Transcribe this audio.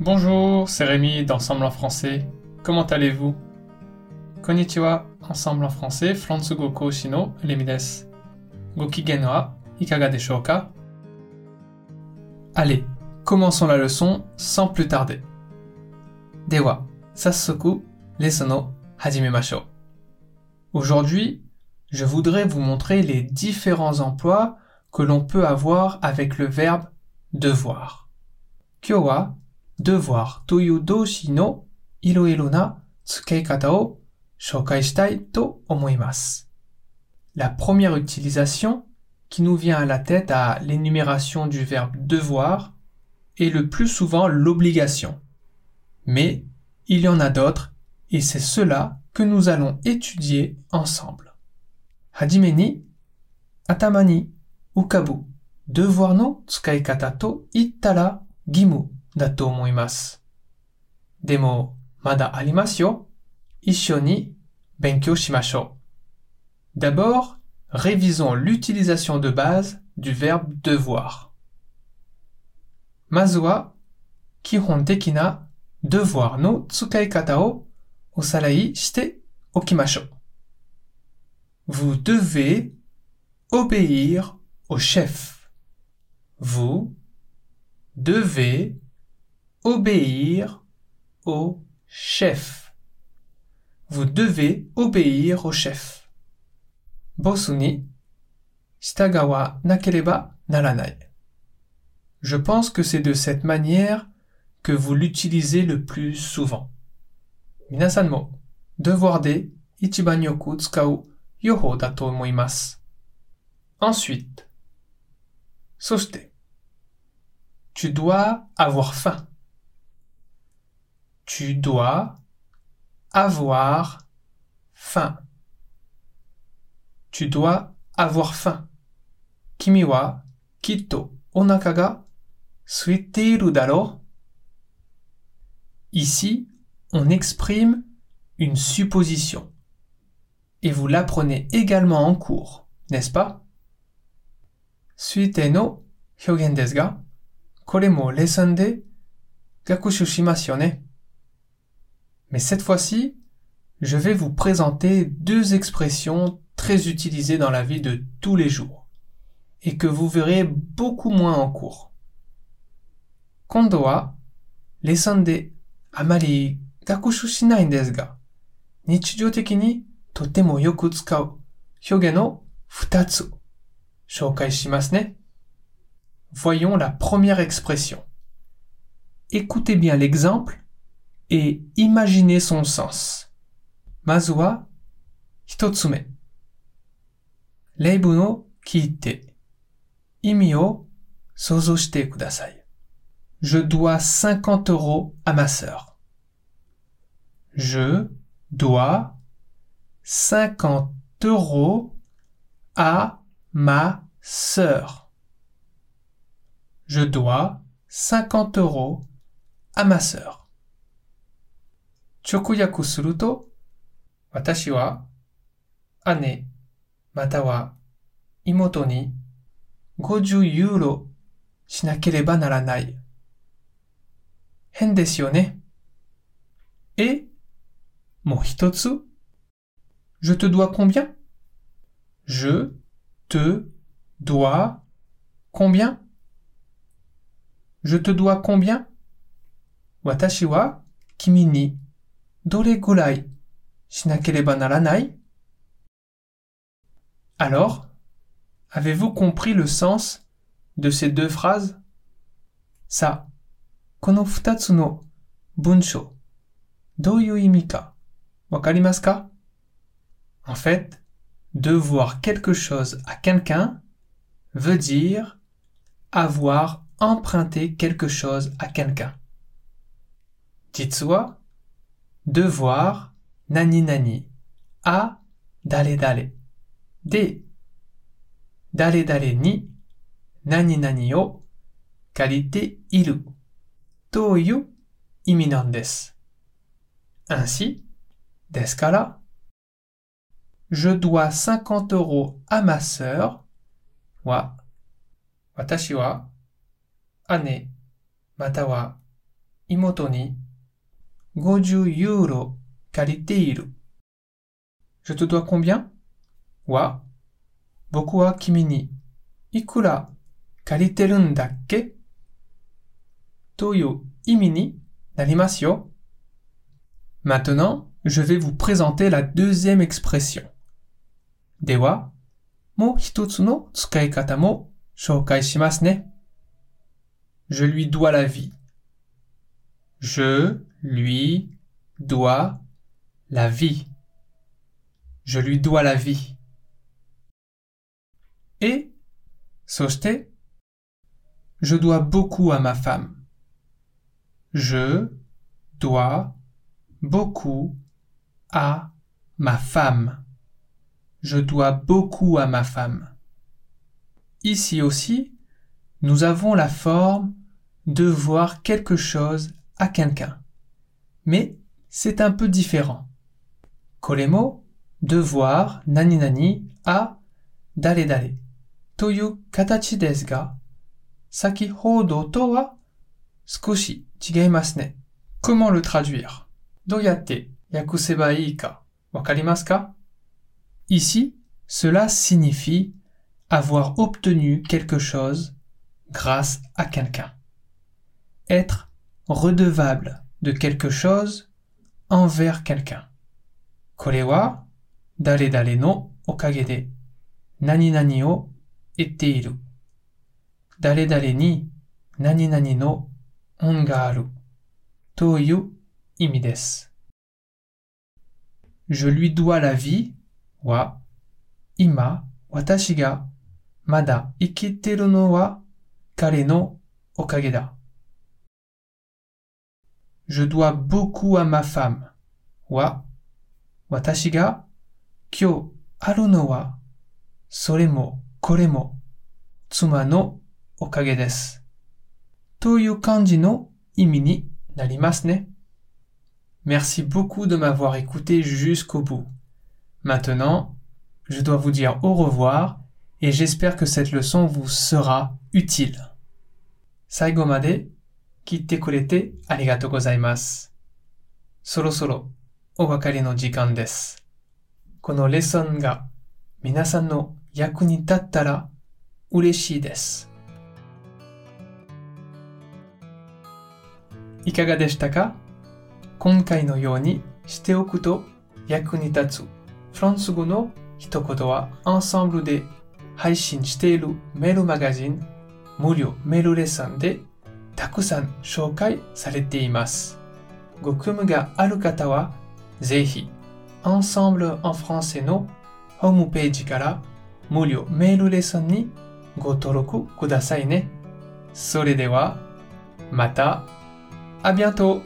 Bonjour, c'est Rémi d'Ensemble en français. Comment allez-vous? Konnichiwa, Ensemble en français, Flantsugo Shino, Rémi desu. Gokigen wa ikaga deshou ka Allez, commençons la leçon sans plus tarder. Dewa, sassoku, lesono, hajimemashou. Aujourd'hui, je voudrais vous montrer les différents emplois que l'on peut avoir avec le verbe devoir. Kyo wa devoir toyu doushi no iroiro na tsukeikata o shitai to. La première utilisation qui nous vient à la tête à l'énumération du verbe devoir est le plus souvent l'obligation. Mais il y en a d'autres et c'est cela que nous allons étudier ensemble. Hajime ni ukabu devoir no tsukaikata to ittara gimu Demo mada arimasu yo. Issho ni benkyou shimashou. D'abord, révisons l'utilisation de base du verbe devoir. Mazu wa kihon teki na devoir no tsukaikata o osarai shite okimashou. Vous devez obéir au chef. Vous devez obéir au chef. Vous devez obéir au chef. Bosu ni shitaga wa nakereba naranai. Je pense que c'est de cette manière que vous l'utilisez le plus souvent. Minasan mo devoir de ichiban yoku tsukau yoho da. Ensuite, soshite. Tu dois avoir faim. Tu dois avoir faim. Tu dois avoir faim. Kimi wa kitto onaka ga suite iru daro. Ici, on exprime une supposition. Et vous l'apprenez également en cours, n'est-ce pas? Suite no hyogen desu ga, kore mo lesson de. Mais cette fois-ci, je vais vous présenter deux expressions très utilisées dans la vie de tous les jours et que vous verrez beaucoup moins en cours. Kondo wa lesson de amari gakushu shinai desu ga, ni totemo yoku tsukau hyogen no futatsu shoukai shimasu ne. Voyons la première expression. Écoutez bien l'exemple et imaginez son sens. Mazu wa hitotsume. Reibu no kiite. Imi o sozo shite kudasai. Je dois 50 euros à ma sœur. Je dois 50 euros à ma sœur. Je dois 50 euros à ma sœur. Chokuyaku suru to, watashi wa ane mata wa imoto ni 50 euro shinakereba naranai. Hen desu yo ne? Et, mo hitotsu, je te dois combien? Je te dois combien? Je te dois combien? Watashi wa kimi ni dore gurai shinakereba naranai? Alors, avez-vous compris le sens de ces deux phrases? Sa, kono futatsu no bunsho, douyu imi ka? Wakarimasu ka? En fait, devoir quelque chose à quelqu'un veut dire avoir emprunté quelque chose à quelqu'un. Wa devoir, nani nani, a dale dale, d' dale dale ni, nani nani o, qualité iru, toyu, imminent. Ainsi, descala, je dois 50 euros à ma sœur, wa, watashi wa, ane, mata wa, 50 euro Kariteru. Je te dois combien? Wa Boku wa kimi ni ikura Toyo imini narimasu yo. Maintenant, je vais vous présenter la deuxième expression. Dewa mo hitotsu no mo ne. Je lui dois la vie. Je lui dois la vie. Je lui dois la vie. Et, soste, je dois beaucoup à ma femme. Je dois beaucoup à ma femme. Je dois beaucoup à ma femme. Ici aussi, nous avons la forme de voir quelque chose à quelqu'un. Mais c'est un peu différent. Kolemo, devoir, nani nani, a, dale dale. Toyu katachi desu ga, saki hodo skoshi. Comment le traduire? Doyate yakuseba ii? Ici, cela signifie avoir obtenu quelque chose grâce à quelqu'un. Être redevable de quelque chose envers quelqu'un. Kore wa dare dare no okage de nani nani o. Dare dare ni nani nani no on ga aru. To yu imi desu. Je lui dois la vie wa ima watashi ga mada ikiteru no wa kare no okage da. Je dois beaucoup à ma femme. Wa, watashi ga? Kyo aru no wa? Sore mo kore mo? Tsuma kanji no. Merci beaucoup de m'avoir écouté jusqu'au bout. Maintenant, je dois vous dire au revoir et j'espère que cette leçon vous sera utile. Saigo made 聞いてくれてありがとうございます。そろそろお別れの時間です。このレッスンが皆さんの役に立ったら嬉しいです。いかがでしたか？今回のようにしておくと役に立つフランス語の一言はアンサンブルで配信しているメールマガジン無料メールレッスンでたくさん紹介されています。ご興味がある方は、ぜひ、Ensemble en français のホームページから無料メールレッスンにご登録くださいね。それでは、また、あ bientôt!